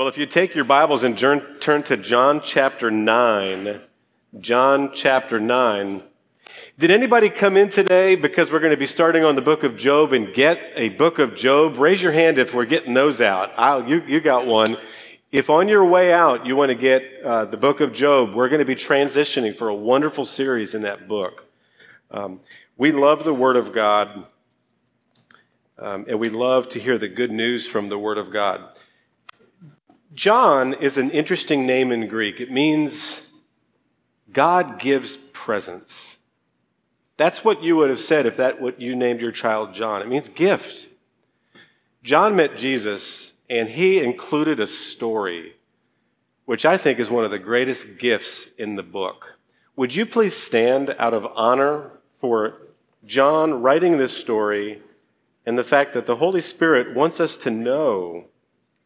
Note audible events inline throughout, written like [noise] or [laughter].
Well, if you take your Bibles and turn, to John chapter 9, John chapter 9. Did anybody come in today because we're going to be starting on the book of Job and get a book of Job? Raise your hand if we're getting those out. I'll, you, you got one. If on your way out you want to get uh, the book of Job, we're going to be transitioning for a wonderful series in that book. Um, we love the Word of God, um, and we love to hear the good news from the Word of God. John is an interesting name in Greek. It means God gives presents. That's what you would have said if that what you named your child John. It means gift. John met Jesus and he included a story which I think is one of the greatest gifts in the book. Would you please stand out of honor for John writing this story and the fact that the Holy Spirit wants us to know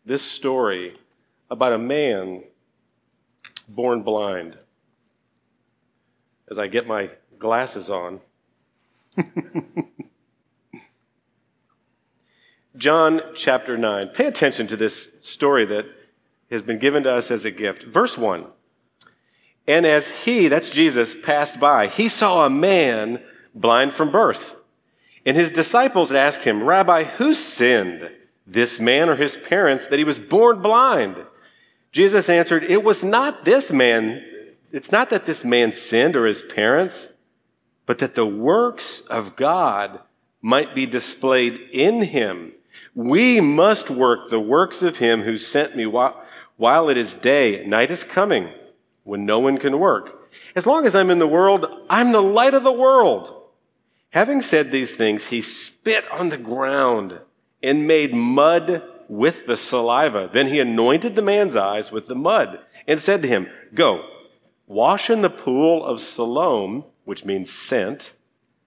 this story about a man born blind. As I get my glasses on, [laughs] John chapter 9. Pay attention to this story that has been given to us as a gift. Verse 1. And as he, that's Jesus, passed by, he saw a man blind from birth. And his disciples asked him, Rabbi, who sinned, this man or his parents, that he was born blind? Jesus answered, It was not this man, it's not that this man sinned or his parents, but that the works of God might be displayed in him. We must work the works of him who sent me while, it is day. Night is coming when no one can work. As long as I'm in the world, I'm the light of the world. Having said these things, he spit on the ground and made mud with the saliva. Then he anointed the man's eyes with the mud and said to him, Go, wash in the pool of Siloam, which means sent.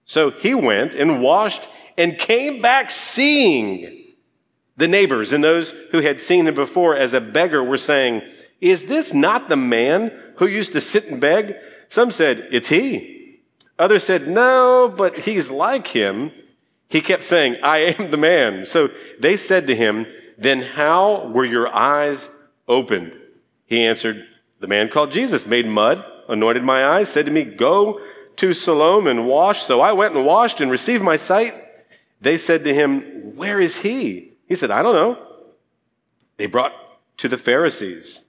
So he went and washed and came back seeing. The neighbors and those who had seen him before as a beggar were saying, Is this not the man who used to sit and beg? Some said, It's he. Others said, No, but he's like him. He kept saying, I am the man. So they said to him, then how were your eyes opened? He answered, The man called Jesus made mud, anointed my eyes, said to me, Go to Siloam and wash. So I went and washed and received my sight. They said to him, Where is he? He said, I don't know. They brought to the Pharisees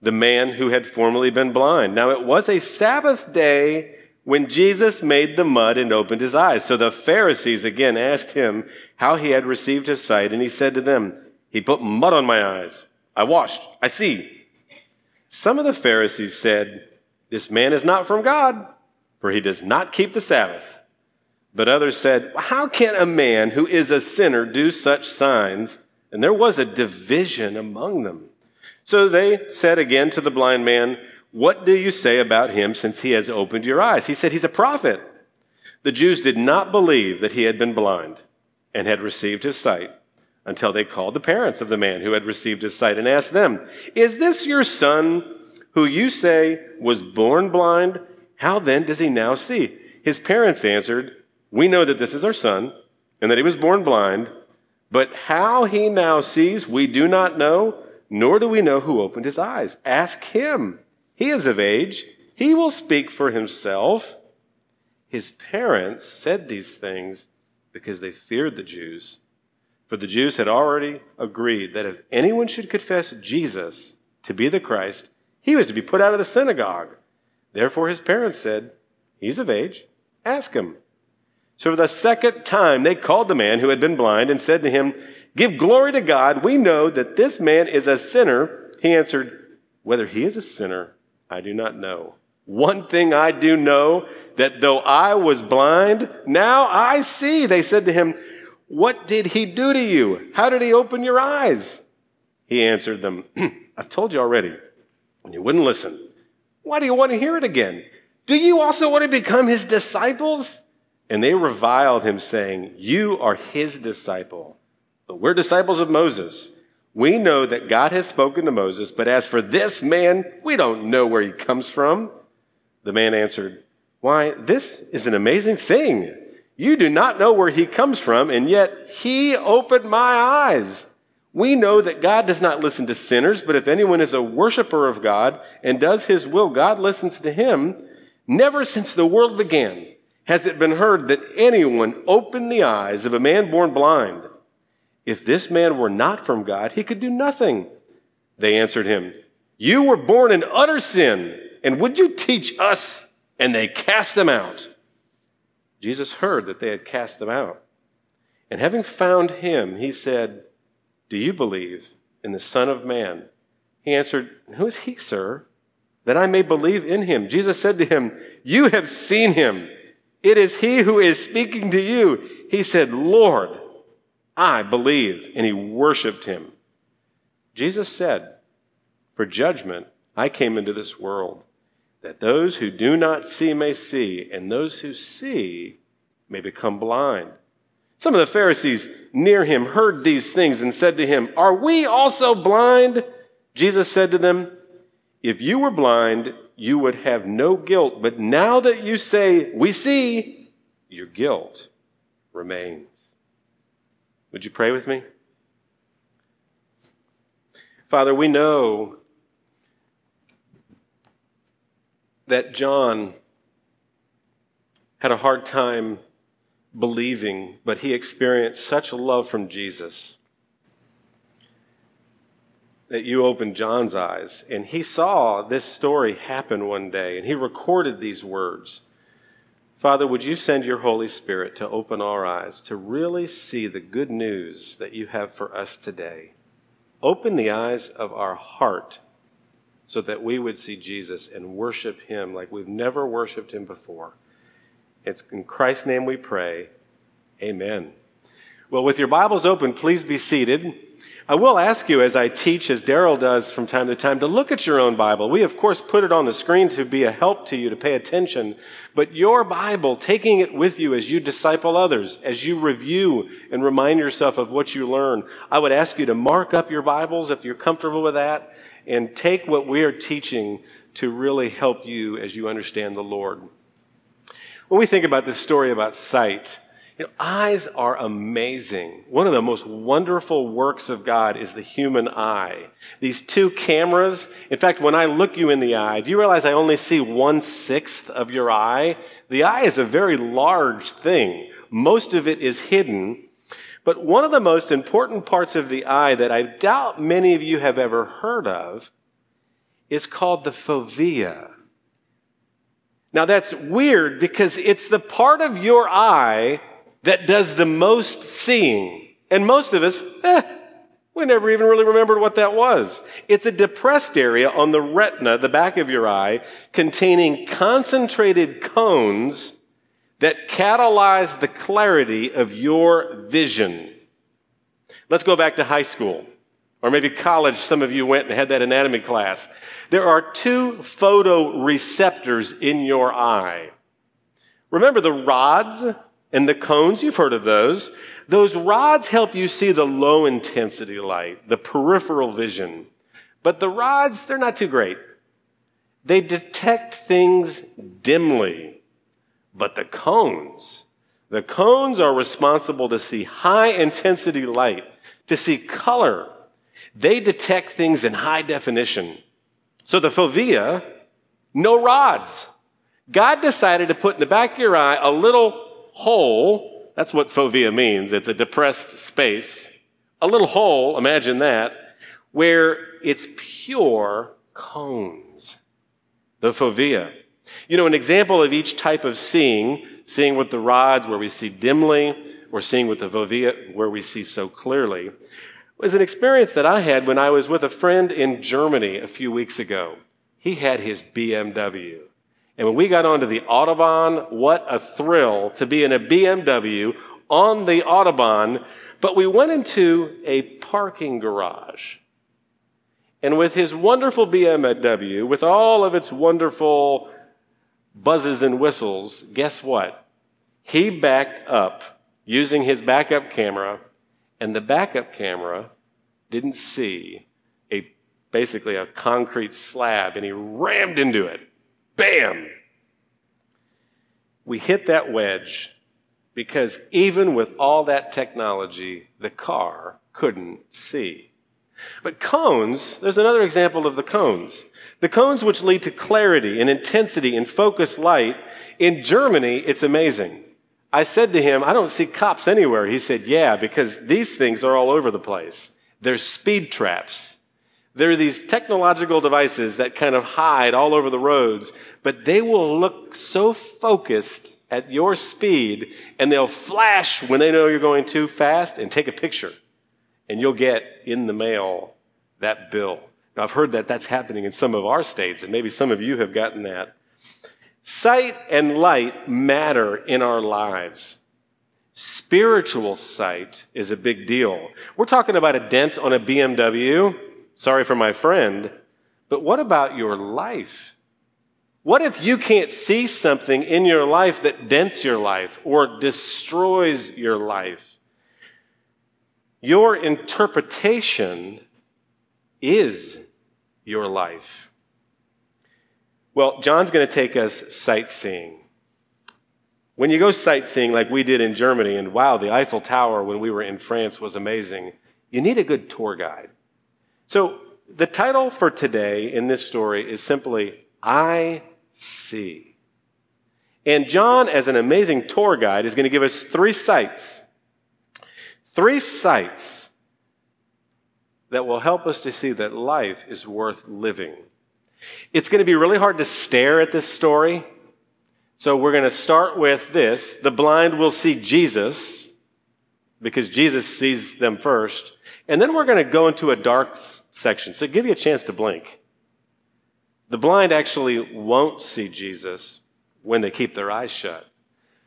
the man who had formerly been blind. Now it was a Sabbath day when Jesus made the mud and opened his eyes. So the Pharisees again asked him how he had received his sight, and he said to them, he put mud on my eyes. I washed. I see. Some of the Pharisees said, This man is not from God, for he does not keep the Sabbath. But others said, How can a man who is a sinner do such signs? And there was a division among them. So they said again to the blind man, What do you say about him since he has opened your eyes? He said, He's a prophet. The Jews did not believe that he had been blind and had received his sight until they called the parents of the man who had received his sight and asked them, Is this your son who you say was born blind? How then does he now see? His parents answered, We know that this is our son and that he was born blind, but how he now sees we do not know, nor do we know who opened his eyes. Ask him. He is of age. He will speak for himself. His parents said these things because they feared the Jews for the Jews had already agreed that if anyone should confess Jesus to be the Christ, he was to be put out of the synagogue. Therefore, his parents said, He's of age, ask him. So, for the second time, they called the man who had been blind and said to him, Give glory to God. We know that this man is a sinner. He answered, Whether he is a sinner, I do not know. One thing I do know that though I was blind, now I see. They said to him, what did he do to you? How did he open your eyes? He answered them, [clears throat] I've told you already, and you wouldn't listen. Why do you want to hear it again? Do you also want to become his disciples? And they reviled him, saying, You are his disciple. But we're disciples of Moses. We know that God has spoken to Moses, but as for this man, we don't know where he comes from. The man answered, Why, this is an amazing thing. You do not know where he comes from, and yet he opened my eyes. We know that God does not listen to sinners, but if anyone is a worshiper of God and does his will, God listens to him. Never since the world began has it been heard that anyone opened the eyes of a man born blind. If this man were not from God, he could do nothing. They answered him, You were born in utter sin, and would you teach us? And they cast them out. Jesus heard that they had cast them out. And having found him, he said, do you believe in the Son of Man? He answered, Who is he, sir? That I may believe in him. Jesus said to him, You have seen him. It is he who is speaking to you. He said, Lord, I believe. And he worshiped him. Jesus said, For judgment I came into this world, that those who do not see may see, and those who see may become blind. Some of the Pharisees near him heard these things and said to him, Are we also blind? Jesus said to them, If you were blind, you would have no guilt. But now that you say, We see, your guilt remains. Would you pray with me? Father, we know that John had a hard time believing, but he experienced such love from Jesus that you opened John's eyes. And he saw this story happen one day, and he recorded these words. Father, would you send your Holy Spirit to open our eyes to really see the good news that you have for us today? Open the eyes of our heart so that we would see Jesus and worship him like we've never worshiped him before. It's in Christ's name we pray. Amen. Well, with your Bibles open, please be seated. I will ask you, as I teach, as Daryl does from time to time, to look at your own Bible. We, of course, put it on the screen to be a help to you to pay attention. But your Bible, taking it with you as you disciple others, as you review and remind yourself of what you learn, I would ask you to mark up your Bibles if you're comfortable with that and take what we are teaching to really help you as you understand the Lord. When we think about this story about sight, you know, eyes are amazing. One of the most wonderful works of God is the human eye. These two cameras, in fact, when I look you in the eye, do you realize I only see one sixth of your eye? The eye is a very large thing. Most of it is hidden. But one of the most important parts of the eye that I doubt many of you have ever heard of is called the fovea. Now that's weird because it's the part of your eye that does the most seeing. And most of us, eh, we never even really remembered what that was. It's a depressed area on the retina, the back of your eye, containing concentrated cones that catalyze the clarity of your vision. Let's go back to high school. Or maybe college, some of you went and had that anatomy class. There are two photoreceptors in your eye. Remember the rods and the cones? You've heard of those. Those rods help you see the low intensity light, the peripheral vision. But the rods, they're not too great. They detect things dimly. But the cones, the cones are responsible to see high intensity light, to see color, they detect things in high definition. So the fovea, no rods. God decided to put in the back of your eye a little hole. That's what fovea means. It's a depressed space. A little hole, imagine that, where it's pure cones. The fovea. You know, an example of each type of seeing, seeing with the rods where we see dimly, or seeing with the fovea where we see so clearly, was an experience that I had when I was with a friend in Germany a few weeks ago. He had his BMW. And when we got onto the Autobahn, what a thrill to be in a BMW on the Autobahn. But we went into a parking garage. And with his wonderful BMW, with all of its wonderful buzzes and whistles, guess what? He backed up using his backup camera and the backup camera didn't see a basically a concrete slab and he rammed into it. Bam! We hit that wedge because even with all that technology, the car couldn't see. But cones, there's another example of the cones. The cones which lead to clarity and intensity and focused light. In Germany, it's amazing. I said to him, I don't see cops anywhere. He said, Yeah, because these things are all over the place. They're speed traps. There are these technological devices that kind of hide all over the roads, but they will look so focused at your speed and they'll flash when they know you're going too fast and take a picture. And you'll get in the mail that bill. Now, I've heard that that's happening in some of our states, and maybe some of you have gotten that. Sight and light matter in our lives. Spiritual sight is a big deal. We're talking about a dent on a BMW. Sorry for my friend. But what about your life? What if you can't see something in your life that dents your life or destroys your life? Your interpretation is your life. Well, John's going to take us sightseeing. When you go sightseeing like we did in Germany, and wow, the Eiffel Tower when we were in France was amazing, you need a good tour guide. So, the title for today in this story is simply I See. And John, as an amazing tour guide, is going to give us three sights. Three sights that will help us to see that life is worth living. It's going to be really hard to stare at this story. So we're going to start with this. The blind will see Jesus because Jesus sees them first. And then we're going to go into a dark section. So give you a chance to blink. The blind actually won't see Jesus when they keep their eyes shut.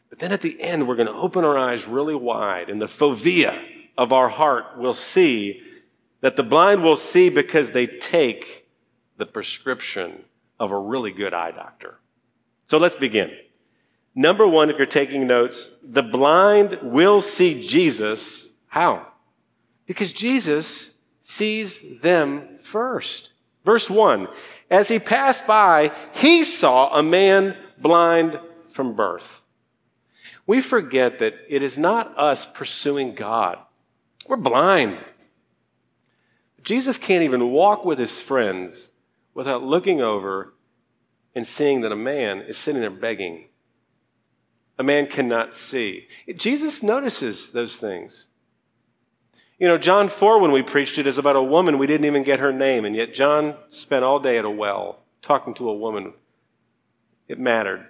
But then at the end, we're going to open our eyes really wide, and the fovea of our heart will see that the blind will see because they take the prescription of a really good eye doctor. So let's begin. Number one, if you're taking notes, the blind will see Jesus. How? Because Jesus sees them first. Verse one, as he passed by, he saw a man blind from birth. We forget that it is not us pursuing God. We're blind. Jesus can't even walk with his friends without looking over and seeing that a man is sitting there begging. A man cannot see. Jesus notices those things. You know, John 4, when we preached it, is about a woman we didn't even get her name, and yet John spent all day at a well talking to a woman. It mattered.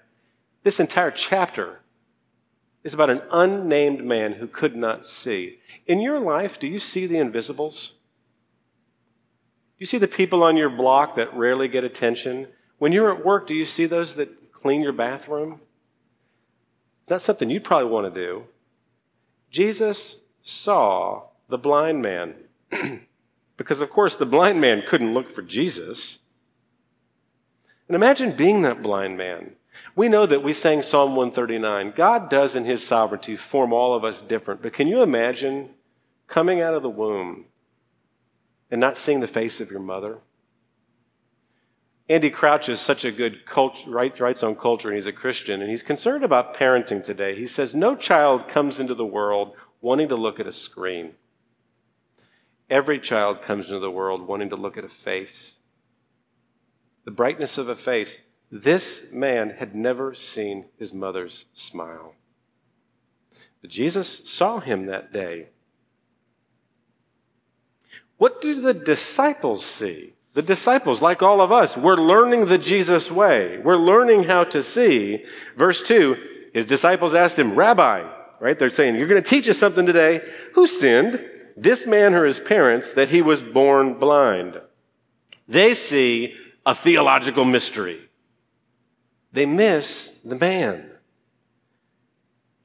This entire chapter is about an unnamed man who could not see. In your life, do you see the invisibles? Do you see the people on your block that rarely get attention? When you're at work, do you see those that clean your bathroom? That's something you'd probably want to do. Jesus saw the blind man. [clears throat] because, of course, the blind man couldn't look for Jesus. And imagine being that blind man. We know that we sang Psalm 139. God does, in his sovereignty, form all of us different. But can you imagine coming out of the womb and not seeing the face of your mother? Andy Crouch is such a good cult, writes on culture, and he's a Christian, and he's concerned about parenting today. He says, No child comes into the world wanting to look at a screen. Every child comes into the world wanting to look at a face. The brightness of a face. This man had never seen his mother's smile. But Jesus saw him that day what do the disciples see? The disciples, like all of us, we're learning the Jesus way. We're learning how to see. Verse 2, his disciples asked him, Rabbi, right? They're saying, You're going to teach us something today. Who sinned, this man or his parents, that he was born blind? They see a theological mystery. They miss the man.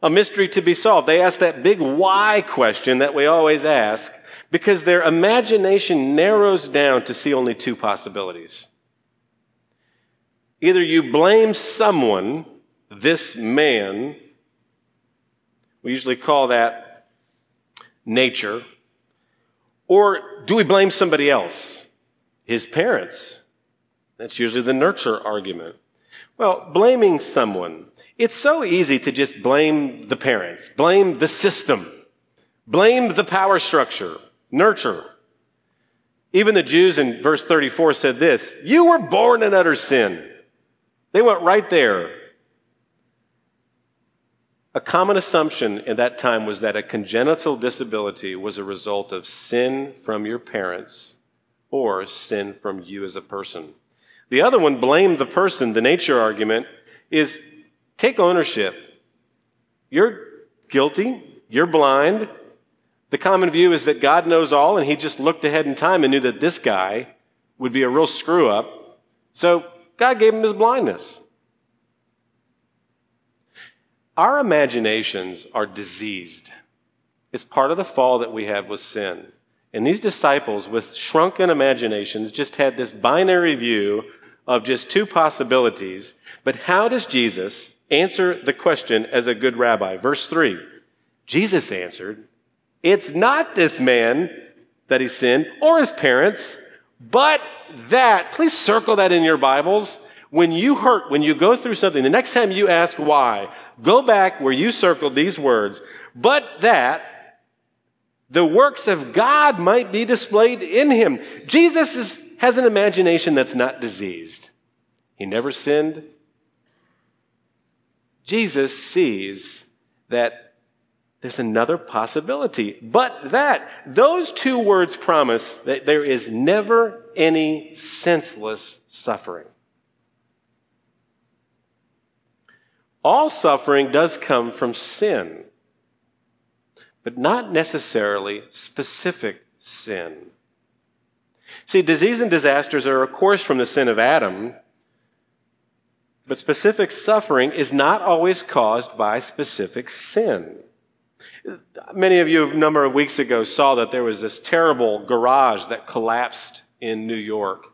A mystery to be solved. They ask that big why question that we always ask because their imagination narrows down to see only two possibilities. Either you blame someone, this man, we usually call that nature, or do we blame somebody else? His parents. That's usually the nurture argument. Well, blaming someone. It's so easy to just blame the parents, blame the system, blame the power structure, nurture. Even the Jews in verse 34 said this You were born in utter sin. They went right there. A common assumption in that time was that a congenital disability was a result of sin from your parents or sin from you as a person. The other one blamed the person. The nature argument is take ownership. You're guilty, you're blind. The common view is that God knows all, and he just looked ahead in time and knew that this guy would be a real screw up. So God gave him his blindness. Our imaginations are diseased. It's part of the fall that we have with sin. And these disciples, with shrunken imaginations, just had this binary view of just two possibilities. But how does Jesus answer the question as a good rabbi? Verse 3 Jesus answered, It's not this man that he sinned or his parents, but that. Please circle that in your Bibles. When you hurt, when you go through something, the next time you ask why, go back where you circled these words, but that the works of God might be displayed in him. Jesus is, has an imagination that's not diseased. He never sinned. Jesus sees that there's another possibility, but that those two words promise that there is never any senseless suffering. All suffering does come from sin, but not necessarily specific sin. See, disease and disasters are, of course, from the sin of Adam, but specific suffering is not always caused by specific sin. Many of you, a number of weeks ago, saw that there was this terrible garage that collapsed in New York.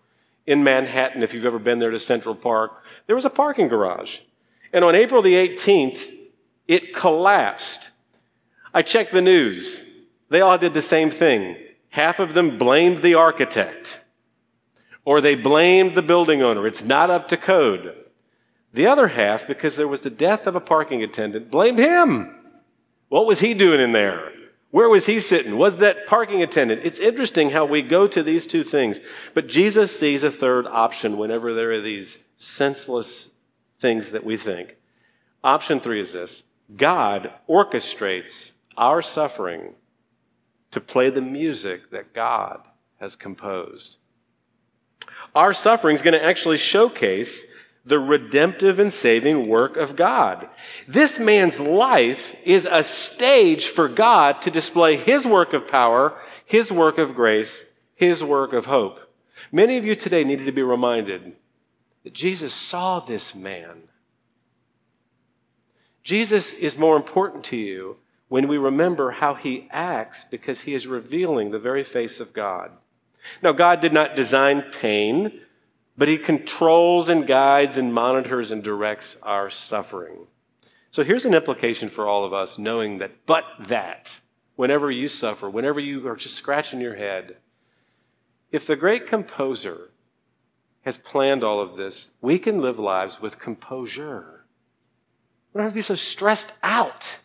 In Manhattan, if you've ever been there to Central Park, there was a parking garage. And on April the 18th, it collapsed. I checked the news. They all did the same thing. Half of them blamed the architect, or they blamed the building owner. It's not up to code. The other half, because there was the death of a parking attendant, blamed him. What was he doing in there? Where was he sitting? Was that parking attendant? It's interesting how we go to these two things. But Jesus sees a third option whenever there are these senseless things that we think. Option three is this God orchestrates our suffering to play the music that God has composed. Our suffering is going to actually showcase the redemptive and saving work of God. This man's life is a stage for God to display his work of power, his work of grace, his work of hope. Many of you today needed to be reminded that Jesus saw this man. Jesus is more important to you when we remember how he acts because he is revealing the very face of God. Now, God did not design pain, but he controls and guides and monitors and directs our suffering. So here's an implication for all of us knowing that, but that, whenever you suffer, whenever you are just scratching your head, if the great composer has planned all of this, we can live lives with composure. We don't have to be so stressed out.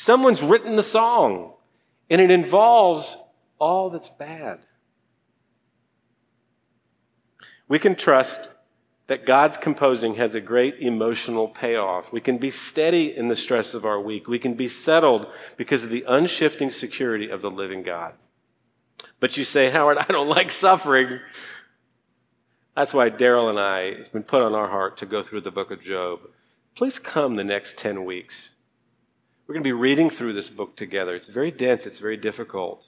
Someone's written the song, and it involves all that's bad. We can trust that God's composing has a great emotional payoff. We can be steady in the stress of our week. We can be settled because of the unshifting security of the living God. But you say, Howard, I don't like suffering. That's why Daryl and I, it's been put on our heart to go through the book of Job. Please come the next 10 weeks. We're going to be reading through this book together. It's very dense, it's very difficult.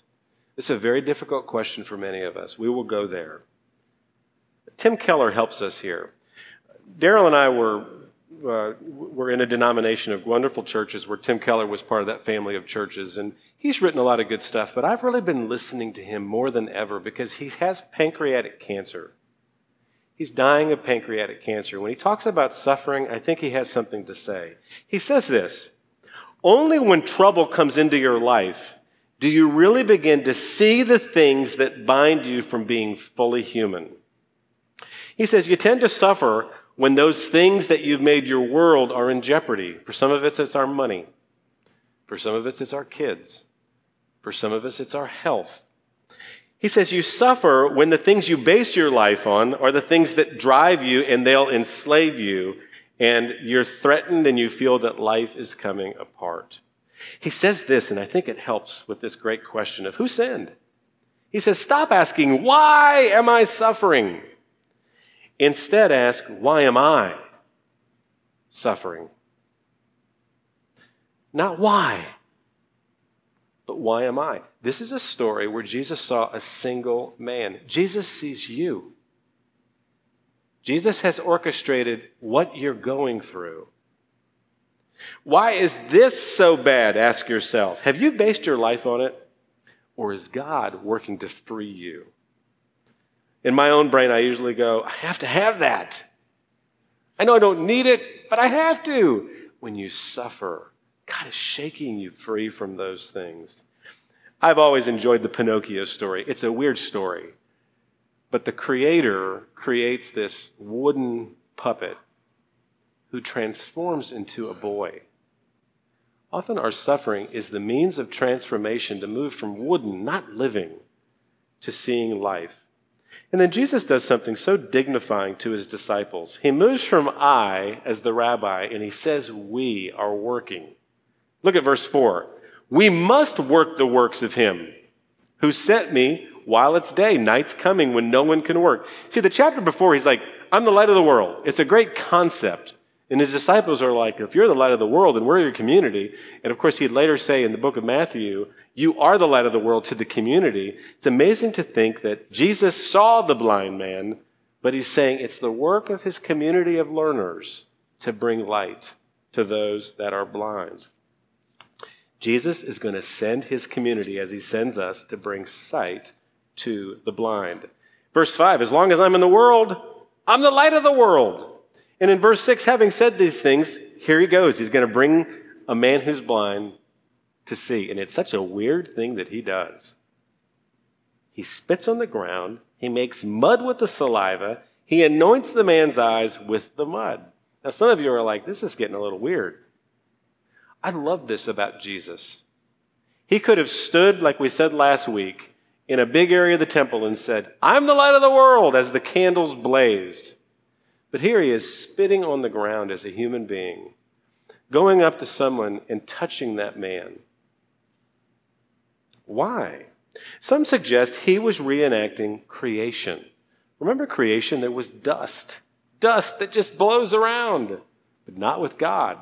This is a very difficult question for many of us. We will go there. Tim Keller helps us here. Daryl and I were, uh, were in a denomination of wonderful churches where Tim Keller was part of that family of churches, and he's written a lot of good stuff, but I've really been listening to him more than ever because he has pancreatic cancer. He's dying of pancreatic cancer. When he talks about suffering, I think he has something to say. He says this Only when trouble comes into your life do you really begin to see the things that bind you from being fully human. He says you tend to suffer when those things that you've made your world are in jeopardy. For some of us, it's our money. For some of us, it's our kids. For some of us, it's our health. He says, You suffer when the things you base your life on are the things that drive you and they'll enslave you, and you're threatened and you feel that life is coming apart. He says this, and I think it helps with this great question of who sinned? He says, Stop asking, Why am I suffering? Instead, ask, Why am I suffering? Not why, but why am I? This is a story where Jesus saw a single man. Jesus sees you. Jesus has orchestrated what you're going through. Why is this so bad? Ask yourself. Have you based your life on it? Or is God working to free you? In my own brain, I usually go, I have to have that. I know I don't need it, but I have to. When you suffer, God is shaking you free from those things. I've always enjoyed the Pinocchio story. It's a weird story, but the creator creates this wooden puppet who transforms into a boy. Often our suffering is the means of transformation to move from wooden, not living, to seeing life. And then Jesus does something so dignifying to his disciples. He moves from I as the rabbi and he says, We are working. Look at verse 4. We must work the works of him who sent me while it's day. Night's coming when no one can work. See, the chapter before, he's like, I'm the light of the world. It's a great concept. And his disciples are like, if you're the light of the world and we're your community, and of course he'd later say in the book of Matthew, you are the light of the world to the community. It's amazing to think that Jesus saw the blind man, but he's saying it's the work of his community of learners to bring light to those that are blind. Jesus is going to send his community as he sends us to bring sight to the blind. Verse 5 As long as I'm in the world, I'm the light of the world. And in verse 6, having said these things, here he goes. He's going to bring a man who's blind to see. And it's such a weird thing that he does. He spits on the ground, he makes mud with the saliva, he anoints the man's eyes with the mud. Now, some of you are like, this is getting a little weird. I love this about Jesus. He could have stood, like we said last week, in a big area of the temple and said, I'm the light of the world as the candles blazed. But here he is spitting on the ground as a human being, going up to someone and touching that man. Why? Some suggest he was reenacting creation. Remember creation? There was dust, dust that just blows around, but not with God.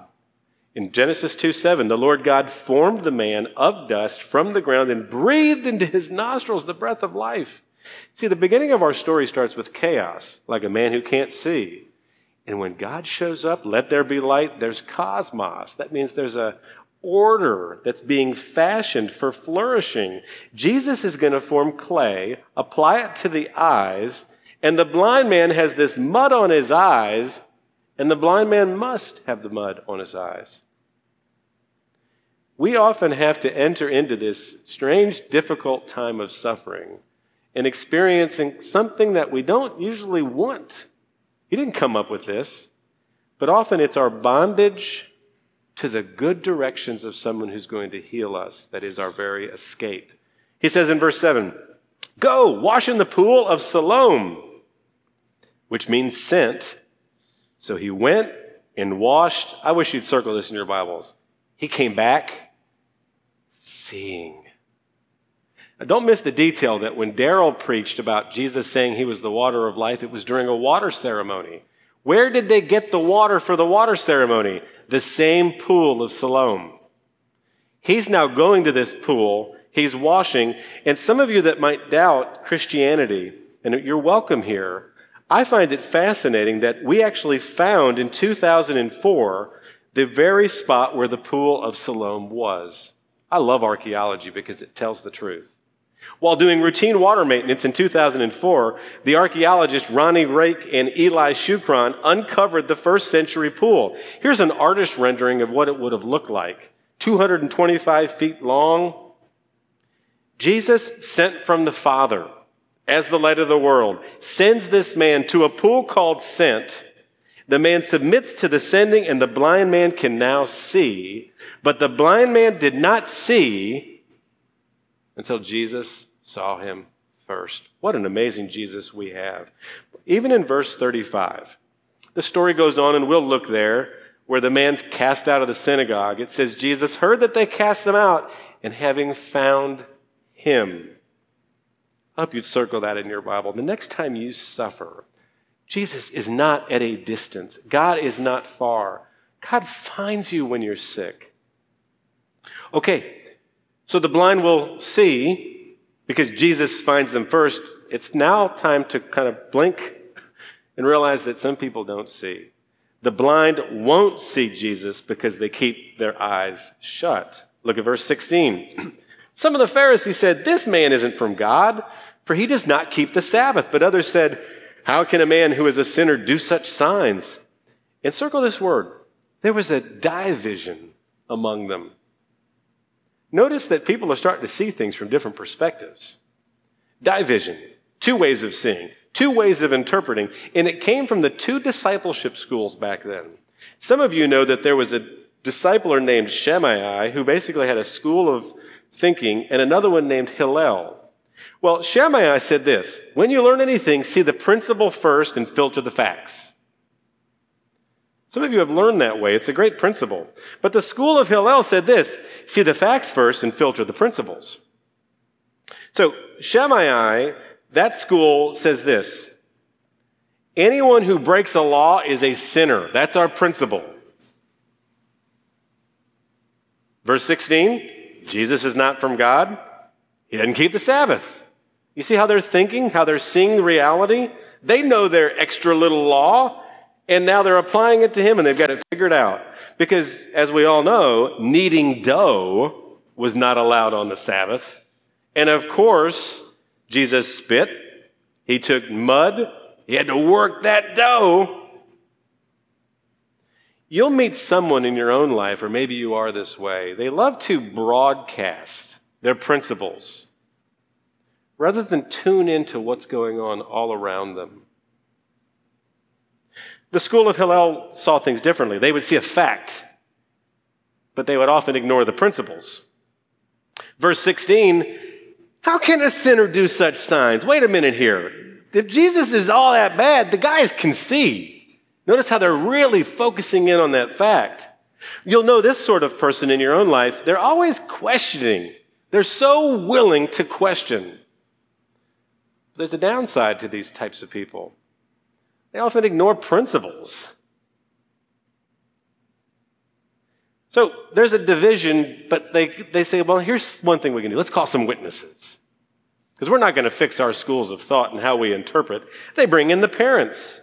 In Genesis 2 7, the Lord God formed the man of dust from the ground and breathed into his nostrils the breath of life. See, the beginning of our story starts with chaos, like a man who can't see. And when God shows up, let there be light, there's cosmos. That means there's a order that's being fashioned for flourishing. Jesus is going to form clay, apply it to the eyes, and the blind man has this mud on his eyes, and the blind man must have the mud on his eyes. We often have to enter into this strange, difficult time of suffering and experiencing something that we don't usually want. He didn't come up with this, but often it's our bondage to the good directions of someone who's going to heal us that is our very escape. He says in verse 7 Go, wash in the pool of Siloam, which means sent. So he went and washed. I wish you'd circle this in your Bibles. He came back seeing. Now, don't miss the detail that when Daryl preached about Jesus saying he was the water of life, it was during a water ceremony. Where did they get the water for the water ceremony? The same pool of Siloam. He's now going to this pool, he's washing, and some of you that might doubt Christianity, and you're welcome here, I find it fascinating that we actually found in 2004 the very spot where the pool of Siloam was. I love archaeology because it tells the truth. While doing routine water maintenance in 2004, the archaeologist Ronny Reich and Eli Shukron uncovered the first century pool. Here's an artist rendering of what it would have looked like 225 feet long. Jesus, sent from the Father as the light of the world, sends this man to a pool called Sent. The man submits to the sending, and the blind man can now see. But the blind man did not see until Jesus saw him first. What an amazing Jesus we have. Even in verse 35, the story goes on, and we'll look there, where the man's cast out of the synagogue. It says, Jesus heard that they cast him out, and having found him. I hope you'd circle that in your Bible. The next time you suffer, Jesus is not at a distance. God is not far. God finds you when you're sick. Okay, so the blind will see because Jesus finds them first. It's now time to kind of blink and realize that some people don't see. The blind won't see Jesus because they keep their eyes shut. Look at verse 16. [clears throat] Some of the Pharisees said, This man isn't from God, for he does not keep the Sabbath. But others said, How can a man who is a sinner do such signs? Encircle this word. There was a division among them. Notice that people are starting to see things from different perspectives. Division, two ways of seeing, two ways of interpreting, and it came from the two discipleship schools back then. Some of you know that there was a discipler named Shammai who basically had a school of thinking, and another one named Hillel. Well, Shammai said this When you learn anything, see the principle first and filter the facts. Some of you have learned that way. It's a great principle. But the school of Hillel said this see the facts first and filter the principles. So, Shammai, that school says this anyone who breaks a law is a sinner. That's our principle. Verse 16 Jesus is not from God. He doesn't keep the Sabbath. You see how they're thinking, how they're seeing reality? They know their extra little law, and now they're applying it to him and they've got it figured out. Because, as we all know, kneading dough was not allowed on the Sabbath. And of course, Jesus spit. He took mud. He had to work that dough. You'll meet someone in your own life, or maybe you are this way. They love to broadcast their principles rather than tune into what's going on all around them. The school of Hillel saw things differently. They would see a fact, but they would often ignore the principles. Verse 16 How can a sinner do such signs? Wait a minute here. If Jesus is all that bad, the guys can see. Notice how they're really focusing in on that fact. You'll know this sort of person in your own life. They're always questioning. They're so willing to question. There's a downside to these types of people. They often ignore principles. So there's a division, but they, they say, well, here's one thing we can do. Let's call some witnesses. Because we're not going to fix our schools of thought and how we interpret. They bring in the parents.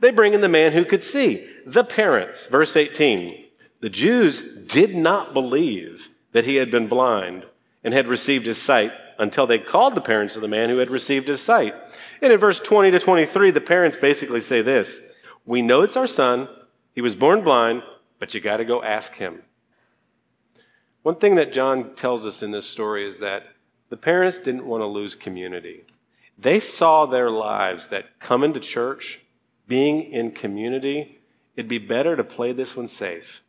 They bring in the man who could see, the parents. Verse 18 The Jews did not believe that he had been blind and had received his sight until they called the parents of the man who had received his sight. And in verse 20 to 23, the parents basically say this We know it's our son. He was born blind, but you got to go ask him. One thing that John tells us in this story is that the parents didn't want to lose community. They saw their lives that coming to church being in community, it'd be better to play this one safe.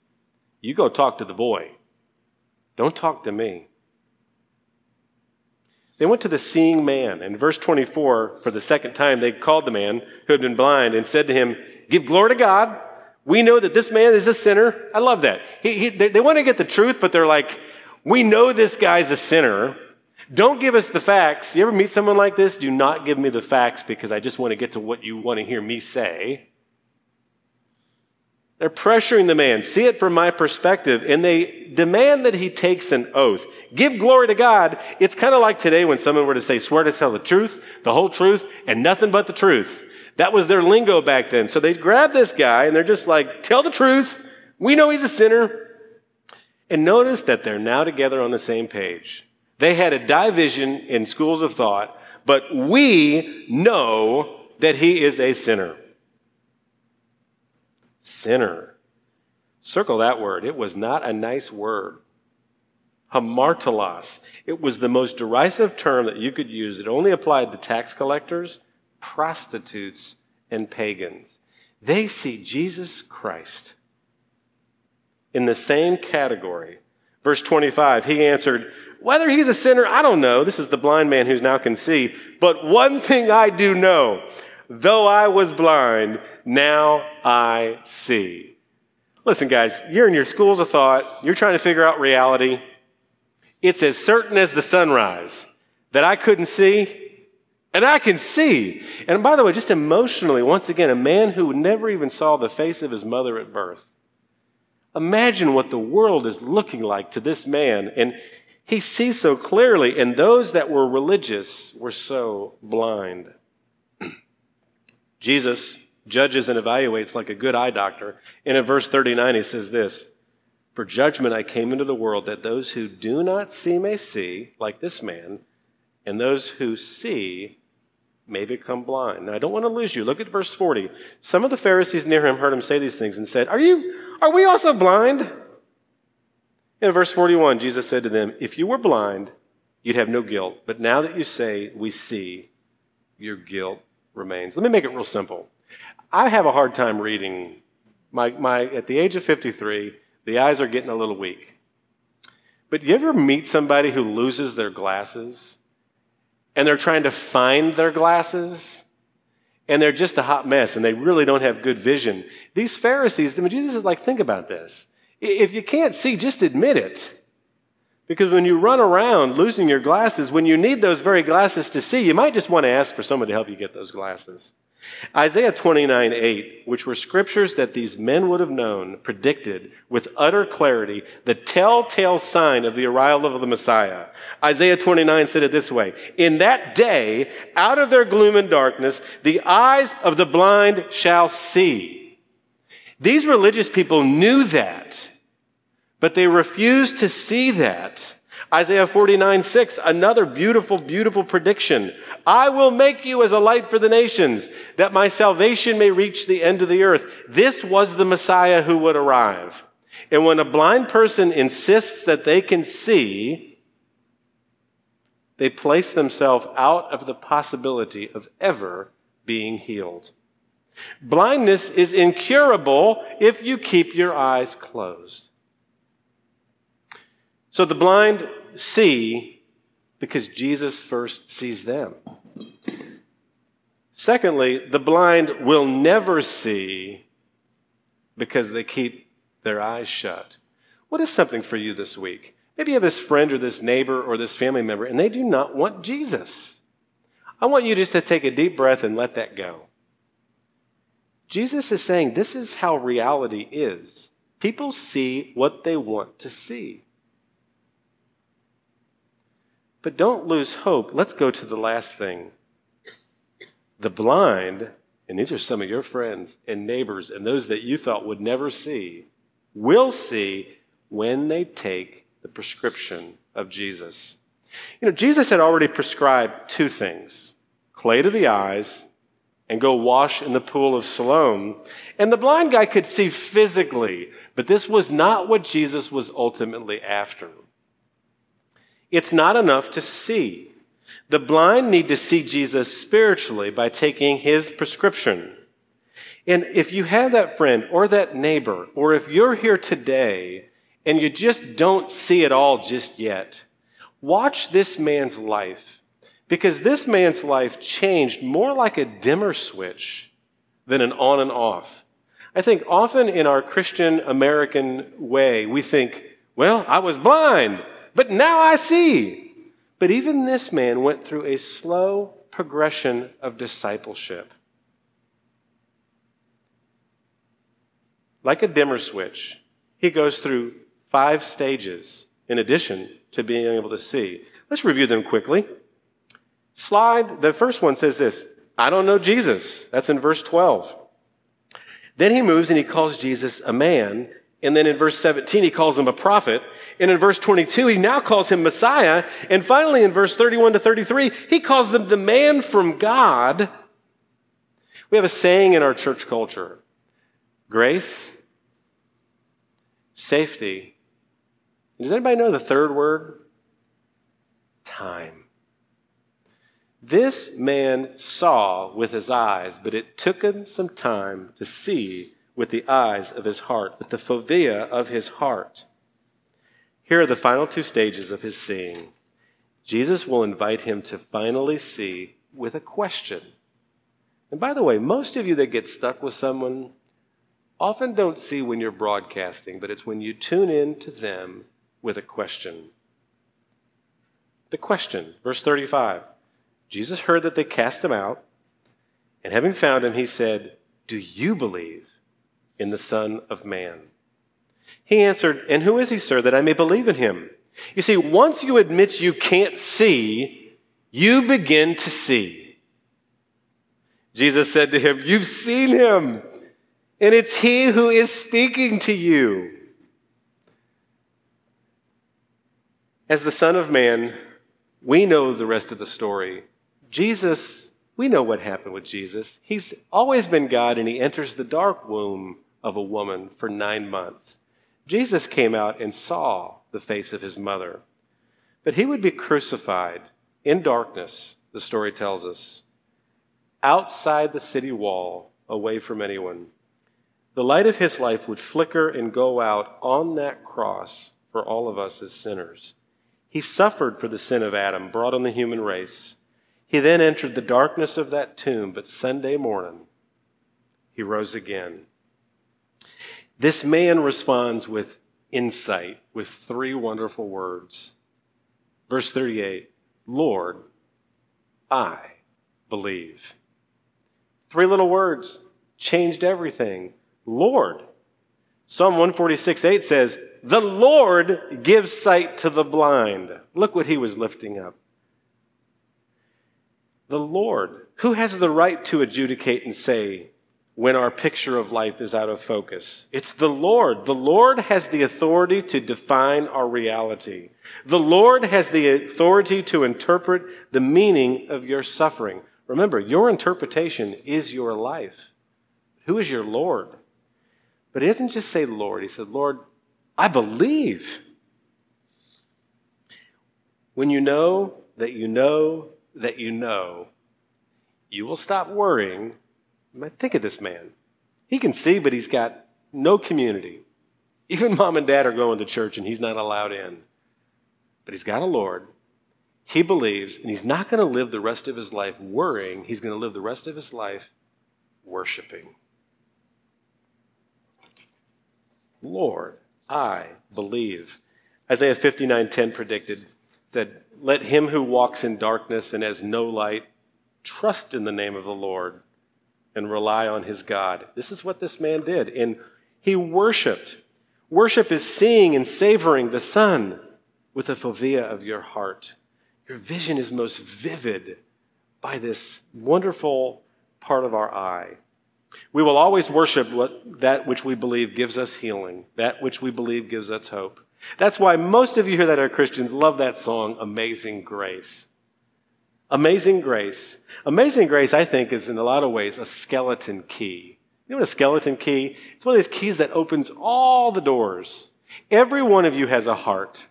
You go talk to the boy. Don't talk to me. They went to the seeing man. In verse 24, for the second time, they called the man who had been blind and said to him, Give glory to God. We know that this man is a sinner. I love that. He, he, they, they want to get the truth, but they're like, We know this guy's a sinner. Don't give us the facts. You ever meet someone like this? Do not give me the facts because I just want to get to what you want to hear me say. They're pressuring the man. See it from my perspective. And they demand that he takes an oath. Give glory to God. It's kind of like today when someone were to say, swear to tell the truth, the whole truth, and nothing but the truth. That was their lingo back then. So they grab this guy and they're just like, tell the truth. We know he's a sinner. And notice that they're now together on the same page. They had a division in schools of thought, but we know that he is a sinner. Sinner. Circle that word. It was not a nice word. Hamartolos. It was the most derisive term that you could use. It only applied to tax collectors, prostitutes, and pagans. They see Jesus Christ in the same category. Verse 25, he answered, Whether he's a sinner, I don't know. This is the blind man who's now can see. But one thing I do know though I was blind, now I see. Listen, guys, you're in your schools of thought, you're trying to figure out reality. It's as certain as the sunrise that I couldn't see, and I can see. And by the way, just emotionally, once again, a man who never even saw the face of his mother at birth. Imagine what the world is looking like to this man. And he sees so clearly, and those that were religious were so blind. [clears throat] Jesus judges and evaluates like a good eye doctor. And in verse 39, he says this For judgment I came into the world that those who do not see may see, like this man, and those who see may become blind. Now, I don't want to lose you. Look at verse 40. Some of the Pharisees near him heard him say these things and said, Are you, are we also blind? In verse 41, Jesus said to them, If you were blind, you'd have no guilt. But now that you say, We see, your guilt remains. Let me make it real simple. I have a hard time reading. My, my, at the age of 53, the eyes are getting a little weak. But you ever meet somebody who loses their glasses? and they're trying to find their glasses and they're just a hot mess and they really don't have good vision. These Pharisees, I mean, Jesus is like, think about this. If you can't see, just admit it. Because when you run around losing your glasses, when you need those very glasses to see, you might just want to ask for someone to help you get those glasses. Isaiah 29 8, which were scriptures that these men would have known, predicted with utter clarity the telltale sign of the arrival of the Messiah. Isaiah 29 said it this way In that day, out of their gloom and darkness, the eyes of the blind shall see. These religious people knew that, but they refused to see that. Isaiah 49, 6, another beautiful, beautiful prediction. I will make you as a light for the nations, that my salvation may reach the end of the earth. This was the Messiah who would arrive. And when a blind person insists that they can see, they place themselves out of the possibility of ever being healed. Blindness is incurable if you keep your eyes closed. So the blind see because Jesus first sees them. Secondly, the blind will never see because they keep their eyes shut. What is something for you this week? Maybe you have this friend or this neighbor or this family member and they do not want Jesus. I want you just to take a deep breath and let that go. Jesus is saying this is how reality is. People see what they want to see. But don't lose hope. Let's go to the last thing. The blind, and these are some of your friends and neighbors and those that you thought would never see, will see when they take the prescription of Jesus. You know, Jesus had already prescribed two things clay to the eyes and go wash in the pool of Siloam. And the blind guy could see physically, but this was not what Jesus was ultimately after. It's not enough to see. The blind need to see Jesus spiritually by taking his prescription. And if you have that friend or that neighbor, or if you're here today and you just don't see it all just yet, watch this man's life. Because this man's life changed more like a dimmer switch than an on and off. I think often in our Christian American way, we think, well, I was blind but now I see. But even this man went through a slow progression of discipleship. Like a dimmer switch, he goes through five stages in addition to being able to see. Let's review them quickly. Slide, the first one says this I don't know Jesus. That's in verse 12. Then he moves and he calls Jesus a man. And then in verse 17, he calls him a prophet. And in verse 22, he now calls him Messiah. And finally, in verse 31 to 33, he calls them the man from God. We have a saying in our church culture grace, safety. Does anybody know the third word? Time. This man saw with his eyes, but it took him some time to see with the eyes of his heart, with the fovea of his heart. Here are the final two stages of his seeing. Jesus will invite him to finally see with a question. And by the way, most of you that get stuck with someone often don't see when you're broadcasting, but it's when you tune in to them with a question. The question, verse 35 Jesus heard that they cast him out, and having found him, he said, Do you believe in the Son of Man? He answered, And who is he, sir, that I may believe in him? You see, once you admit you can't see, you begin to see. Jesus said to him, You've seen him, and it's he who is speaking to you. As the Son of Man, we know the rest of the story. Jesus, we know what happened with Jesus. He's always been God, and he enters the dark womb of a woman for nine months. Jesus came out and saw the face of his mother. But he would be crucified in darkness, the story tells us, outside the city wall, away from anyone. The light of his life would flicker and go out on that cross for all of us as sinners. He suffered for the sin of Adam, brought on the human race. He then entered the darkness of that tomb, but Sunday morning, he rose again. This man responds with insight with three wonderful words. Verse 38 Lord, I believe. Three little words changed everything. Lord. Psalm 146 8 says, The Lord gives sight to the blind. Look what he was lifting up. The Lord. Who has the right to adjudicate and say, when our picture of life is out of focus. It's the Lord. The Lord has the authority to define our reality. The Lord has the authority to interpret the meaning of your suffering. Remember, your interpretation is your life. Who is your Lord? But he doesn't just say Lord, he said, Lord, I believe. When you know that you know that you know, you will stop worrying Think of this man. He can see, but he's got no community. Even [laughs] mom and dad are going to church and he's not allowed in. But he's got a Lord. He believes, and he's not going to live the rest of his life worrying. He's going to live the rest of his life worshiping. Lord, I believe. Isaiah 59:10 predicted, said, Let him who walks in darkness and has no light trust in the name of the Lord and rely on his God. This is what this man did. And he worshiped. Worship is seeing and savoring the sun with the fovea of your heart. Your vision is most vivid by this wonderful part of our eye. We will always worship what, that which we believe gives us healing, that which we believe gives us hope. That's why most of you here that are Christians love that song, Amazing Grace. Amazing Grace. Amazing Grace, I think, is in a lot of ways a skeleton key. You know what a skeleton key? It's one of these keys that opens all the doors. Every one of you has a heart.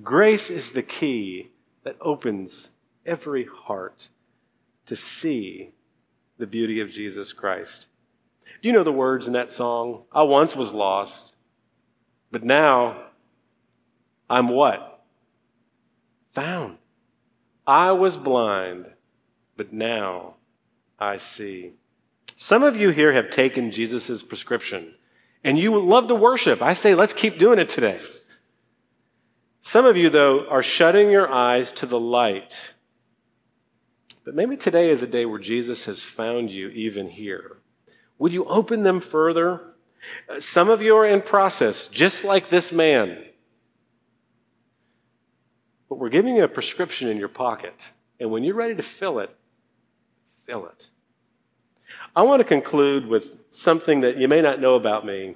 Grace is the key that opens every heart to see the beauty of Jesus Christ. Do you know the words in that song? I once was lost, but now I'm what? Found. I was blind, but now I see. Some of you here have taken Jesus' prescription and you love to worship. I say, let's keep doing it today. Some of you, though, are shutting your eyes to the light. But maybe today is a day where Jesus has found you even here. Would you open them further? Some of you are in process, just like this man. But we're giving you a prescription in your pocket. And when you're ready to fill it, fill it. I want to conclude with something that you may not know about me.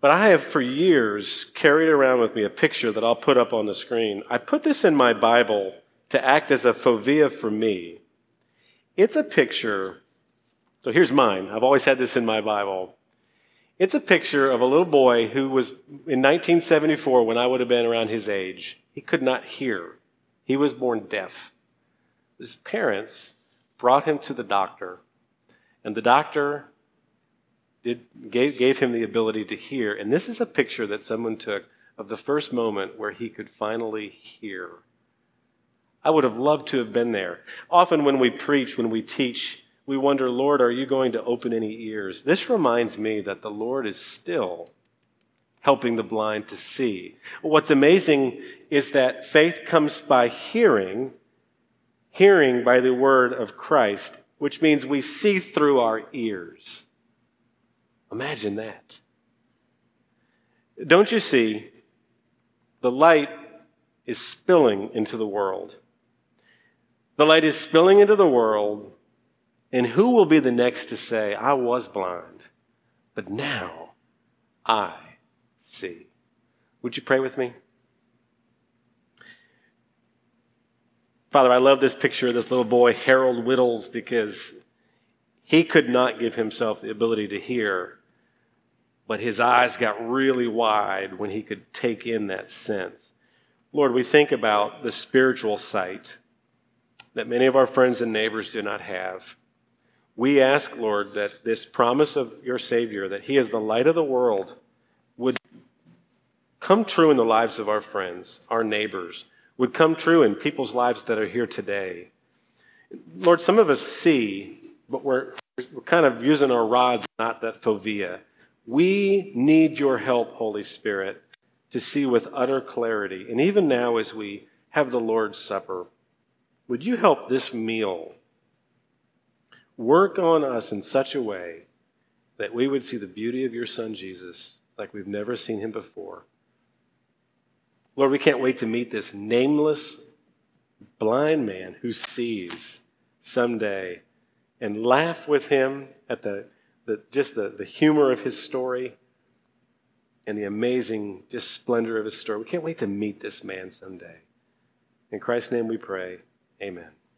But I have for years carried around with me a picture that I'll put up on the screen. I put this in my Bible to act as a fovea for me. It's a picture. So here's mine. I've always had this in my Bible. It's a picture of a little boy who was in 1974 when I would have been around his age. He could not hear. He was born deaf. His parents brought him to the doctor, and the doctor did, gave, gave him the ability to hear. And this is a picture that someone took of the first moment where he could finally hear. I would have loved to have been there. Often, when we preach, when we teach, we wonder, Lord, are you going to open any ears? This reminds me that the Lord is still helping the blind to see. What's amazing is that faith comes by hearing, hearing by the word of Christ, which means we see through our ears. Imagine that. Don't you see? The light is spilling into the world. The light is spilling into the world, and who will be the next to say, I was blind, but now I see. Would you pray with me? Father, I love this picture of this little boy, Harold Whittles, because he could not give himself the ability to hear, but his eyes got really wide when he could take in that sense. Lord, we think about the spiritual sight that many of our friends and neighbors do not have. We ask, Lord, that this promise of your Savior, that He is the light of the world, would come true in the lives of our friends, our neighbors, would come true in people's lives that are here today. Lord, some of us see, but we're, we're kind of using our rods, not that fovea. We need your help, Holy Spirit, to see with utter clarity. And even now, as we have the Lord's Supper, would you help this meal work on us in such a way that we would see the beauty of your Son, Jesus, like we've never seen him before? Lord, we can't wait to meet this nameless blind man who sees someday and laugh with him at the, the just the, the humor of his story and the amazing just splendor of his story. We can't wait to meet this man someday. In Christ's name we pray. Amen.